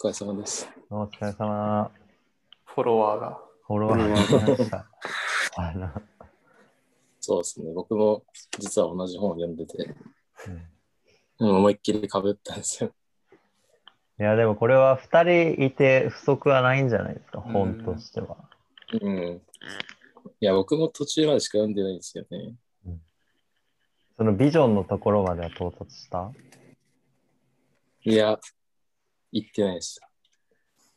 疲れ様です。お疲れ様。フォロワーが。フォロワーが来ました。あの、そうですね。僕も実は同じ本を読んでて、うんうん、思いっきり被ったんですよ。いや、でもこれは2人いて不足はないんじゃないですか、うん本としては。うん。いや、僕も途中までしか読んでないんですよね。そのビジョンのところまでは到達した？いや、行ってないです。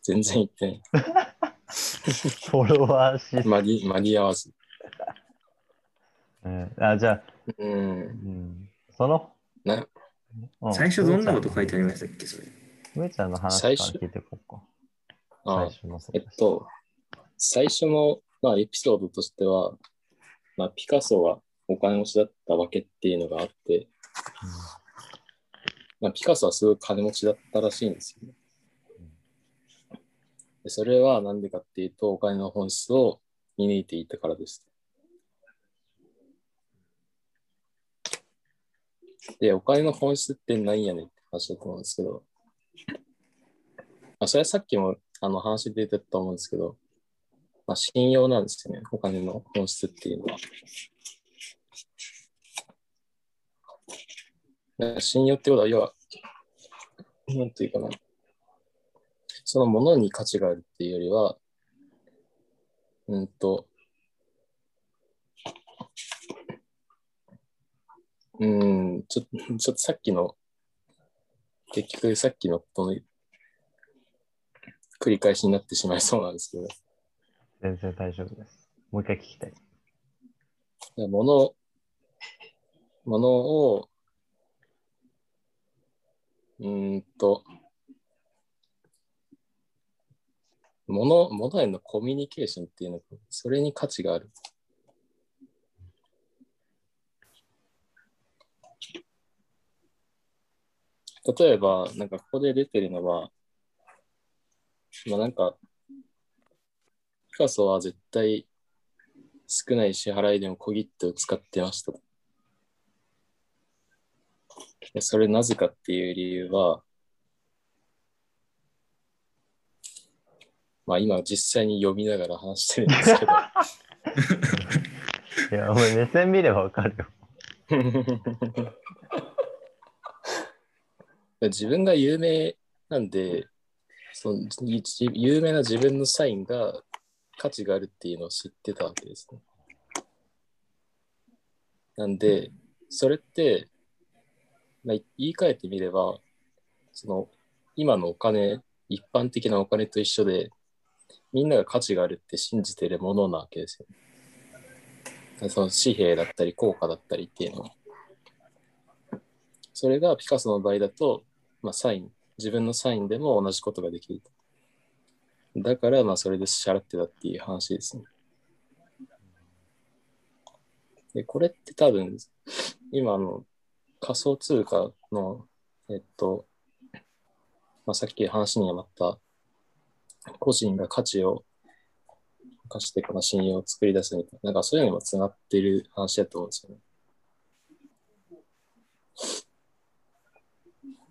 全然行ってない。フォロワーし、間に間に合わず。うんあじゃあ、うんう。ん、その、なうん最初どんなこと書いてありましたっけ、それ？むーちゃんの話最初？から聞いていこうか。あ最初のそえっと、最初の、まあ、エピソードとしては、まあ、ピカソがお金持ちだったわけっていうのがあって、まあ、ピカソはすごい金持ちだったらしいんですよね。でそれはなんでかっていうと、お金の本質を見抜いていたからです。で、お金の本質って何やねんって話だと思うんですけど、まあ、それはさっきもあの話出てたと思うんですけど、まあ、信用なんですよね、お金の本質っていうのは。だから信用ってことは、要は、なんていうかな、そのものに価値があるっていうよりは、うんと、うん、ちょちょっとさっきの、結局さっきのことの繰り返しになってしまいそうなんですけど、全然大丈夫です。もう一回聞きたい。もの、ものを、うんと、もの、ものへのコミュニケーションっていうのか、それに価値がある。例えば、なんかここで出てるのは、まあなんか、ピカソは絶対少ない支払いでも小切手を使ってましたと。でそれなぜかっていう理由は、まあ今実際に読みながら話してるんですけど、いや、お前目線見ればわかるよ。自分が有名なんで、その有名な自分のサインが価値があるっていうのを知ってたわけですね。なんで、それって、まあ、言い換えてみれば、その今のお金、一般的なお金と一緒で、みんなが価値があるって信じてるものなわけですよ。その紙幣だったり硬貨だったりっていうのは。それがピカソの場合だと、まあ、サイン、自分のサインでも同じことができる。だから、まあ、それで支払ってたっていう話ですね。で、これって多分、今の仮想通貨の、えっと、まあ、さっき話にもあった、個人が価値を貸してこの信用を作り出すみたいな、なんかそういうのにもつながっている話だと思うんですよね。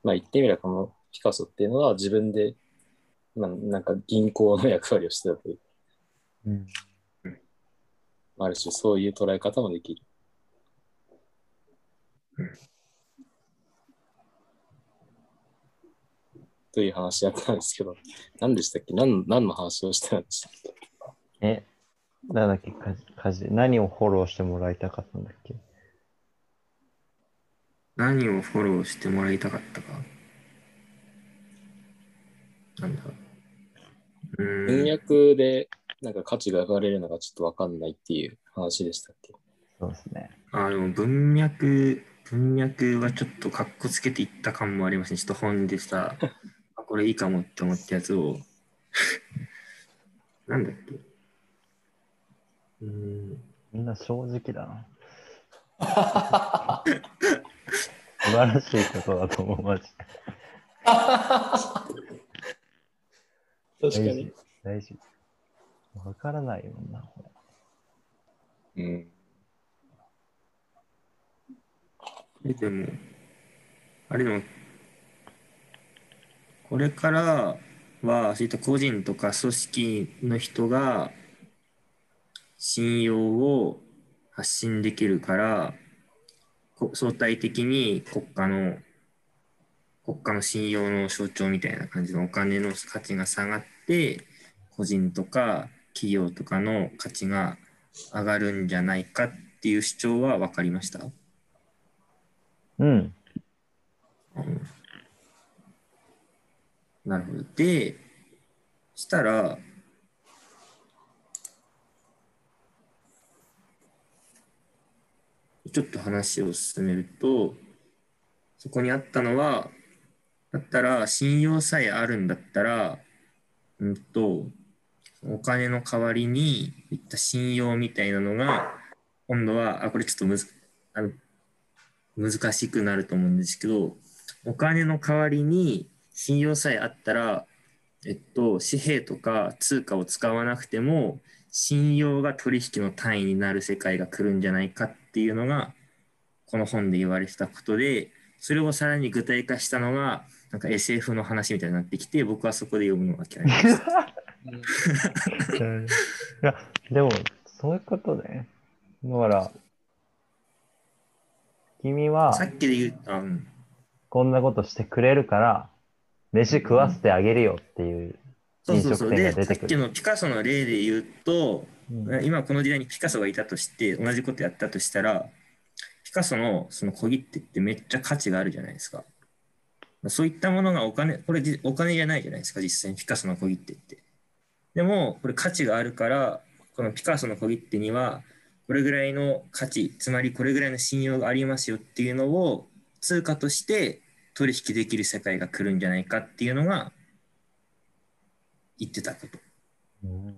まあ言ってみればこのピカソっていうのは自分で、まあ、なんか銀行の役割をしてたという、うん。ある種そういう捉え方もできる。という話やったんですけど、何でしたっけ？何何の話をしてたんでしたっけ？え、なんだっけ、かじ、かじ、何をフォローしてもらいたかったんだっけ？何をフォローしてもらいたかったか？なんだ？うー文ん。脈でなんか価値が生まれるのがちょっとわかんないっていう話でしたっけ？そうですね。あ、でも文脈、文脈はちょっとかっこつけていった感もありますね。ちょっと本でさ、あこれいいかもって思ったやつを、なんだっけ？うーん。みんな正直だな。素晴らしいことだと思う、マジで。確かに大事。。大事。わからないもんな、これ。うん。えでも、あれでも、これからは、そういった個人とか組織の人が信用を発信できるから、こ相対的に国家の国家の信用の象徴みたいな感じのお金の価値が下がって、個人とか企業とかの価値が上がるんじゃないかっていう主張は分かりました？うん。なるほど。で、したら、ちょっと話を進めると、そこにあったのは、だったら信用さえあるんだったら、うんと、お金の代わりにいった信用みたいなのが、今度は、あ、これちょっとむずあの難しくなると思うんですけど、お金の代わりに信用さえあったら、えっと、紙幣とか通貨を使わなくても、信用が取引の単位になる世界が来るんじゃないかっていうのが、この本で言われてたことで、それをさらに具体化したのが、なんか SF の話みたいになってきて、僕はそこで読むのが嫌いです。いや、でも、そういうことね。だから、君はさっきで言った、うんこんなことしてくれるから、飯食わせてあげるよっていう。そうそうそう。飲食店で、が出てくるさっきのピカソの例で言うと、うん今この時代にピカソがいたとして、同じことやったとしたら、ピカソのその小切手ってめっちゃ価値があるじゃないですか。そういったものがお金、これじお金じゃないじゃないですか、実際にピカソの小切手って。でも、これ価値があるから、このピカソの小切手には、これぐらいの価値、つまりこれぐらいの信用がありますよっていうのを通貨として取引できる世界が来るんじゃないかっていうのが言ってたこと。うんう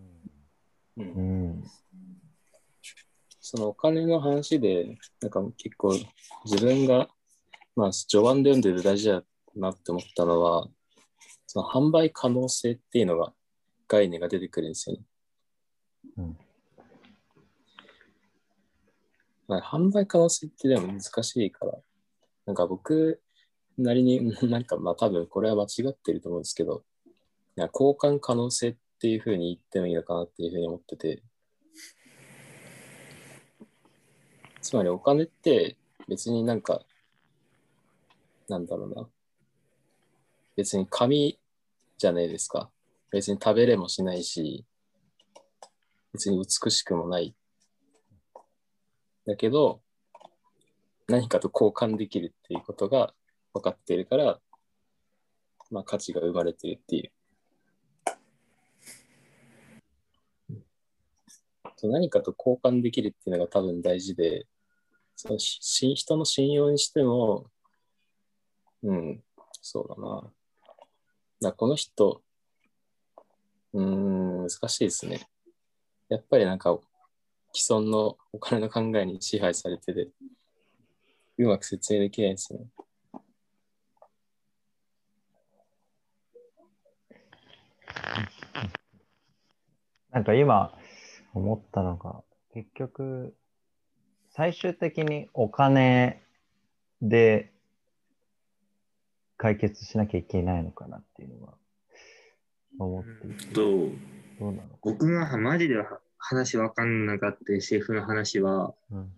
うんん。そのお金の話で、なんか結構自分が、まあ序盤で読んでて大事だなって思ったのは、その販売可能性っていうのが、概念が出てくるんですよね。うんまあ、販売可能性ってでも難しいから、なんか僕なりに、なんかまあ多分これは間違ってると思うんですけど、交換可能性っていうふうに言ってもいいのかなっていうふうに思ってて、つまりお金って別になんか、なんだろうな。別に紙じゃないですか。別に食べれもしないし、別に美しくもない。だけど、何かと交換できるっていうことが分かっているから、まあ価値が生まれてるっていう。何かと交換できるっていうのが多分大事で、そのし人の信用にしても、うん、そうだな。だこの人、うん、難しいですね。やっぱりなんか、既存のお金の考えに支配されてて、うまく説明できないですね。なんか今思ったのが、結局、最終的にお金で解決しなきゃいけないのかなっていうのは思っていて、と、どうなのか。僕がマジで話分かんなかった SF の話は、うん。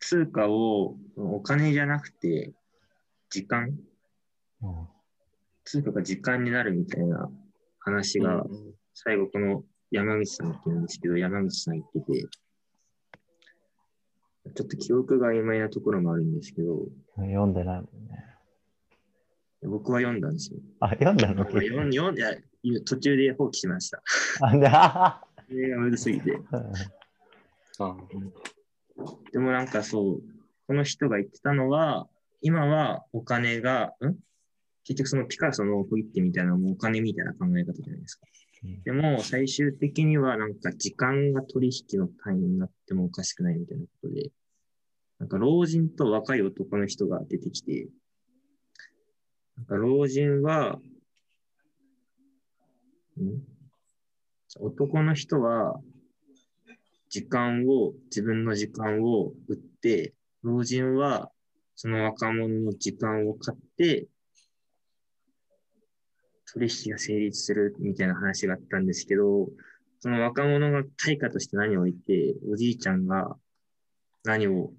通貨をお金じゃなくて時間。うん通貨が時間になるみたいな話がうん最後この山口さんって言うんですけど山口さん言っててちょっと記憶が曖昧なところもあるんですけど読んでないもんね。僕は読んだんですよ。あ、読んだの？読ん読んいや途中で放棄しました。あ、で、あそれがむずすぎて。あでもなんかそう、この人が言ってたのは、今はお金が、ん？結局そのピカソの小切手みたいなのもお金みたいな考え方じゃないですか。うんでも最終的にはなんか時間が取引の単位になってもおかしくないみたいなことで、なんか老人と若い男の人が出てきて、なんか老人は、ん？男の人は時間を、自分の時間を売って、老人はその若者の時間を買って、取引が成立するみたいな話があったんですけど、その若者が対価として何を置いて、おじいちゃんが何を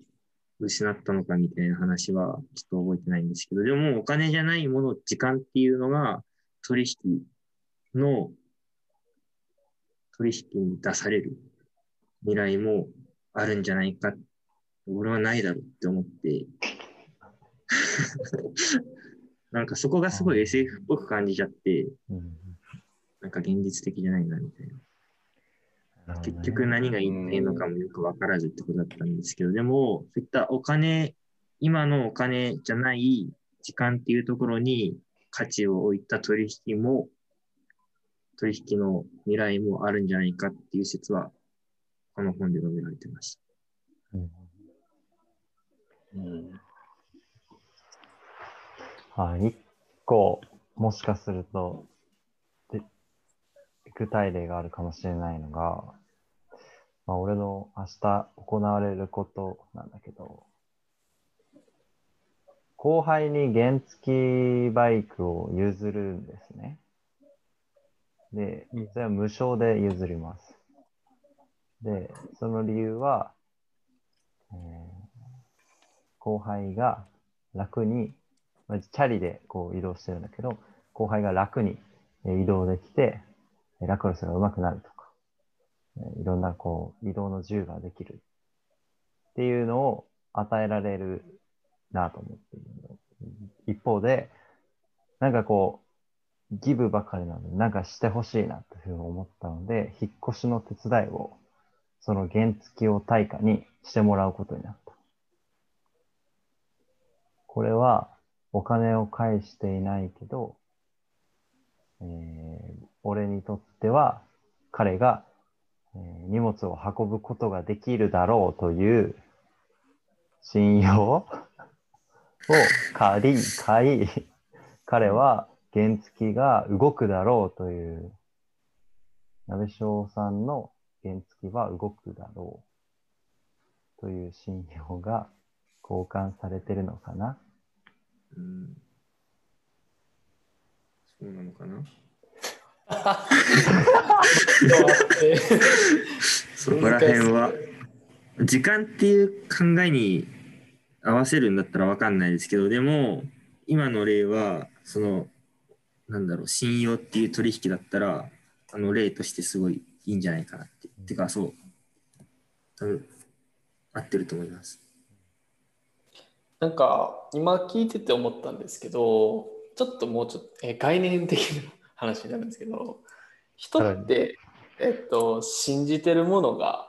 失ったのかみたいな話はちょっと覚えてないんですけど、でももうお金じゃないもの、時間っていうのが取引の取引に出される未来もあるんじゃないか。俺はないだろうって思って、なんかそこがすごい SF っぽく感じちゃって、うんなんか現実的じゃないなみたいな。結局何が言っていいのかもよくわからずってことだったんですけど、でも、そういったお金、今のお金じゃない時間っていうところに価値を置いた取引も、取引の未来もあるんじゃないかっていう説は、この本で述べられてました。うんうん。はい、一個、もしかすると、で具体例があるかもしれないのが、まあ、俺の明日行われることなんだけど、後輩に原付バイクを譲るんですね。でうん、それは無償で譲ります。で、その理由は、えー後輩が楽にまあチャリでこう移動してるんだけど、後輩が楽に移動できて、ラクロスが上手くなるとか、いろんなこう移動の自由ができるっていうのを与えられるなと思っている一方で、なんかこう、ギブばかりなので、なんかしてほしいなというふうに思ったので、引っ越しの手伝いを、その原付を対価にしてもらうことになった。これはお金を返していないけど、えー俺にとっては彼が、えー荷物を運ぶことができるだろうという信用を 借り、買い、彼は原付が動くだろうという、鍋翔さんの原付は動くだろうという信用が交換されてるのかなうん。そうなのかな？そこら辺は、時間っていう考えに合わせるんだったらわかんないですけど、でも、今の例は、その、なんだろう、信用っていう取引だったら、あの例としてすごいいいんじゃないかなって。てか、そう、多分、合ってると思います。なんか今聞いてて思ったんですけどちょっともうちょっと、えー概念的な話になるんですけど人って、えっと、信じてるものが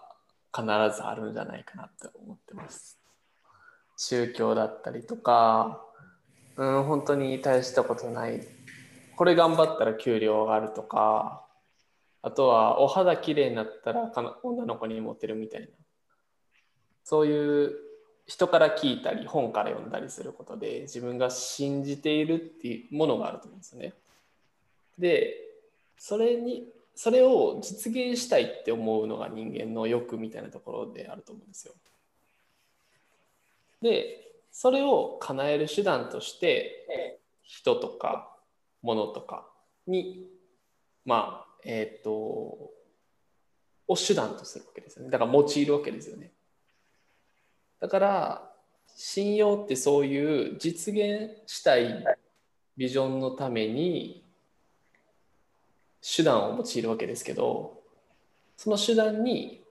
必ずあるんじゃないかなって思ってます。宗教だったりとか、うん、本当に大したことない。これ頑張ったら給料上がるとかあとはお肌綺麗になったら女の子にモテるみたいな。そういう人から聞いたり本から読んだりすることで自分が信じているっていうものがあると思うんですよね。でそれにそれを実現したいって思うのが人間の欲みたいなところであると思うんですよ。でそれを叶える手段として人とか物とかにまあえっ、とを手段とするわけですよねだから用いるわけですよねだから信用ってそういう実現したいビジョンのために手段を用いるわけですけどその手段に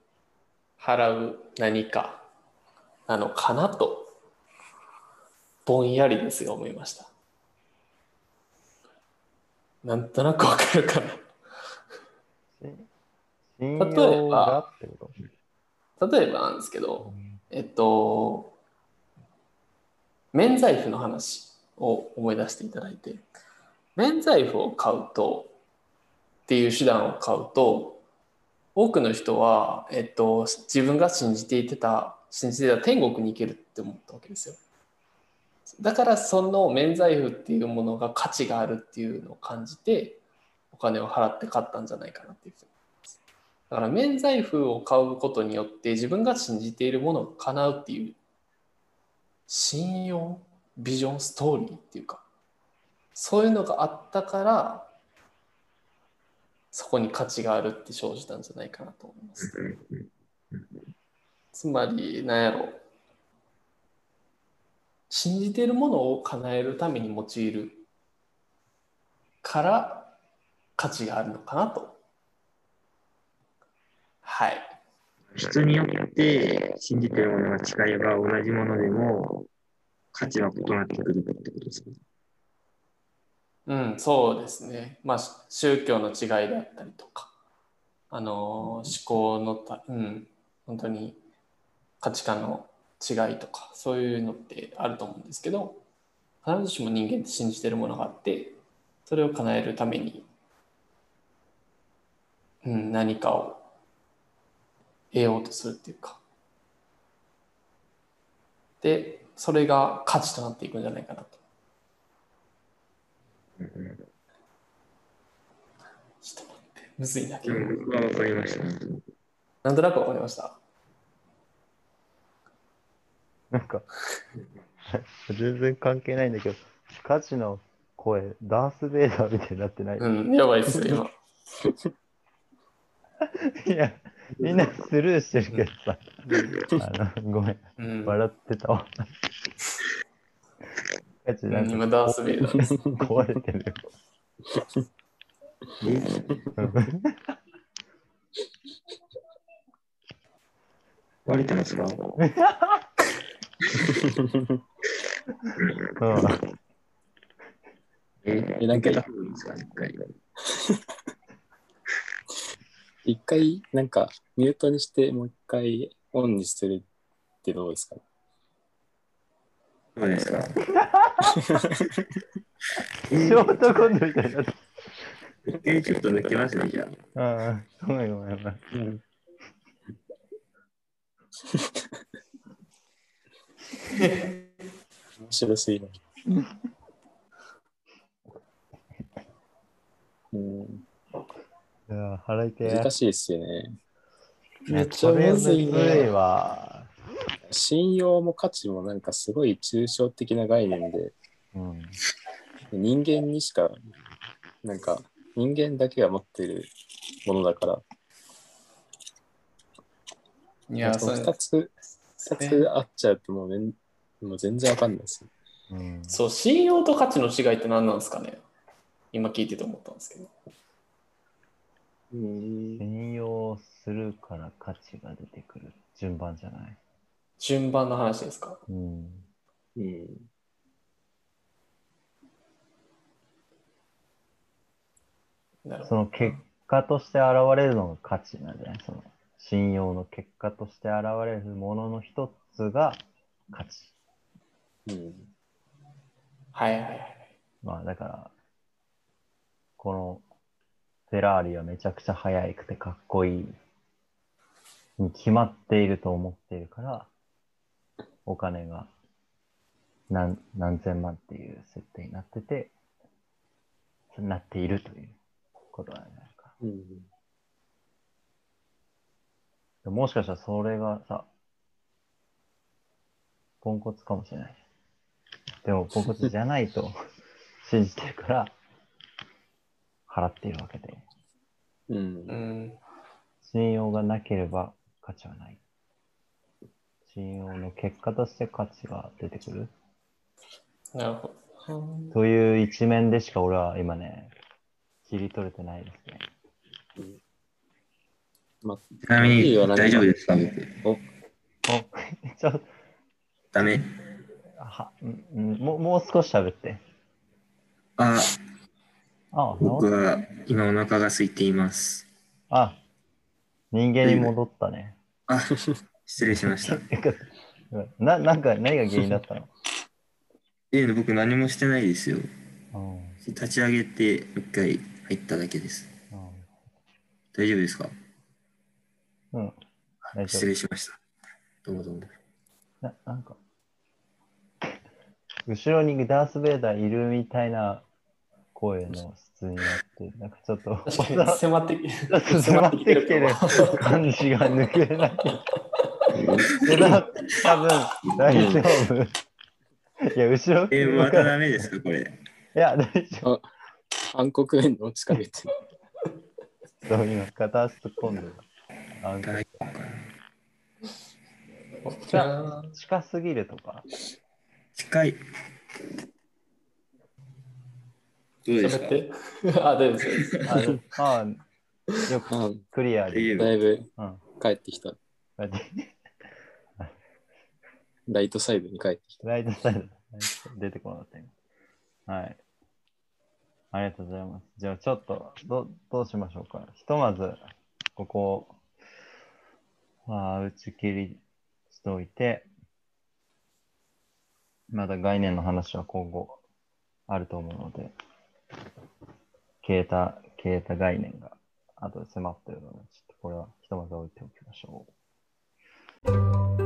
払う何かなのかなとぼんやりですが思いました。なんとなくわかるかな。信例え用ば例えばなんですけどえっと免罪符の話を思い出していただいて免罪符を買うとっていう手段を買うと多くの人は、えっと、自分が信じていてた信じてた天国に行けるって思ったわけですよ。だからその免罪符っていうものが価値があるっていうのを感じてお金を払って買ったんじゃないかなっていうふうにだから免罪符を買うことによって自分が信じているものが叶うっていう信用ビジョンストーリーっていうかそういうのがあったからそこに価値があるって生じたんじゃないかなと思います。つまり、なんやろ。信じているものを叶えるために用いるから価値があるのかなと。はい。人によって信じてるものが違えば同じものでも価値は異なってくるってことですかうん、そうですね。まあ、し宗教の違いだったりとか、あのー思考のた、うん、本当に価値観の違いとか、そういうのってあると思うんですけど、必ずしも人間って信じてるものがあって、それを叶えるために、うん、何かを得ようとするっていうか。で、それが価値となっていくんじゃないかなと。うんちょっと待って、むずいな。うんわかりました。なんとなくわかりました？なんか、全然関係ないんだけど、価値の声、ダース・ベイダーみたいになってない？うん、やばいっすよ、今。いや、みんなスルーしてるけどさ、あのごめん、うん、笑ってたわ。価値なん。か今、ダース・ベイダーです。壊れてるよ。割れてますか？う。んええなんかいいですか？一回一回、なんか、ミュートにして、もう一回オンにするってどうですか？どうですか？ショートコントみたいにな一回ちょっと抜けますね、じゃあ。ああ、ごめんごめんごめん。うん。面白すぎる。うん、いや、腹痛い。難しいですよね。めっちゃむずい。わ。信用も価値もなんかすごい抽象的な概念で、うん。人間にしか、なんか人間だけが持っているものだから、いや、それ2つ、二つあっちゃうともうめんもう全然わかんないです。うん、そう、信用と価値の違いって何なんですかね今聞いてて思ったんですけど。うん。信用するから価値が出てくる順番じゃない？順番の話ですか？うん。うん。その結果として現れるのが価値なんじゃない？その信用の結果として現れるものの一つが価値。うん。ど。はいはいはい。まあだから、このフェラーリはめちゃくちゃ速くてかっこいいに決まっていると思っているから、お金が何何千万っていう設定になってて、なっているということなんじゃないか。うん。もしかしたらそれがさ、ポンコツかもしれない。でもポンコツじゃないと信じてるから、払っているわけで。うんう。ん。信用がなければ価値はない。信用の結果として価値が出てくる。なるほど。という一面でしか俺は今ね、切り取れてないですね。まあ、ちなみに大丈夫ですか？僕。お、ちょっと、ダメは、うんうんもう、もう少し喋って。あ、あ、僕なは今お腹が空いています。あ、人間に戻ったね。あ、失礼しました。な、なんか、何が原因だったの？え僕何もしてないですよ。立ち上げて一回入っただけです。大丈夫ですか？うん。失礼しました。どうもどうも。夫。な、なんか、後ろにダース・ベイダーいるみたいな声の質になって、なんかちょっと、迫って迫ってきてる感じが抜けない。多分大丈夫。いや、後ろえー、またダメですかこれ。いや、大丈夫。暗黒面の近くって。そう今、片足突っ込んでる。あ近すぎるとか？近い。どうですか？喋って？あ、大丈夫です。あ のああ、よくあクリアで。だいぶうん。帰ってきた。ライトサイドに帰ってきた。ライトサイド出てこなかった今はい。ありがとうございます。じゃあちょっとどどうしましょうか。ひとまずここをまあ打ち切りしておいて、まだ概念の話は今後あると思うので、消えた、消えた概念が後で迫ってるので、ちょっとこれはひとまず置いておきましょう。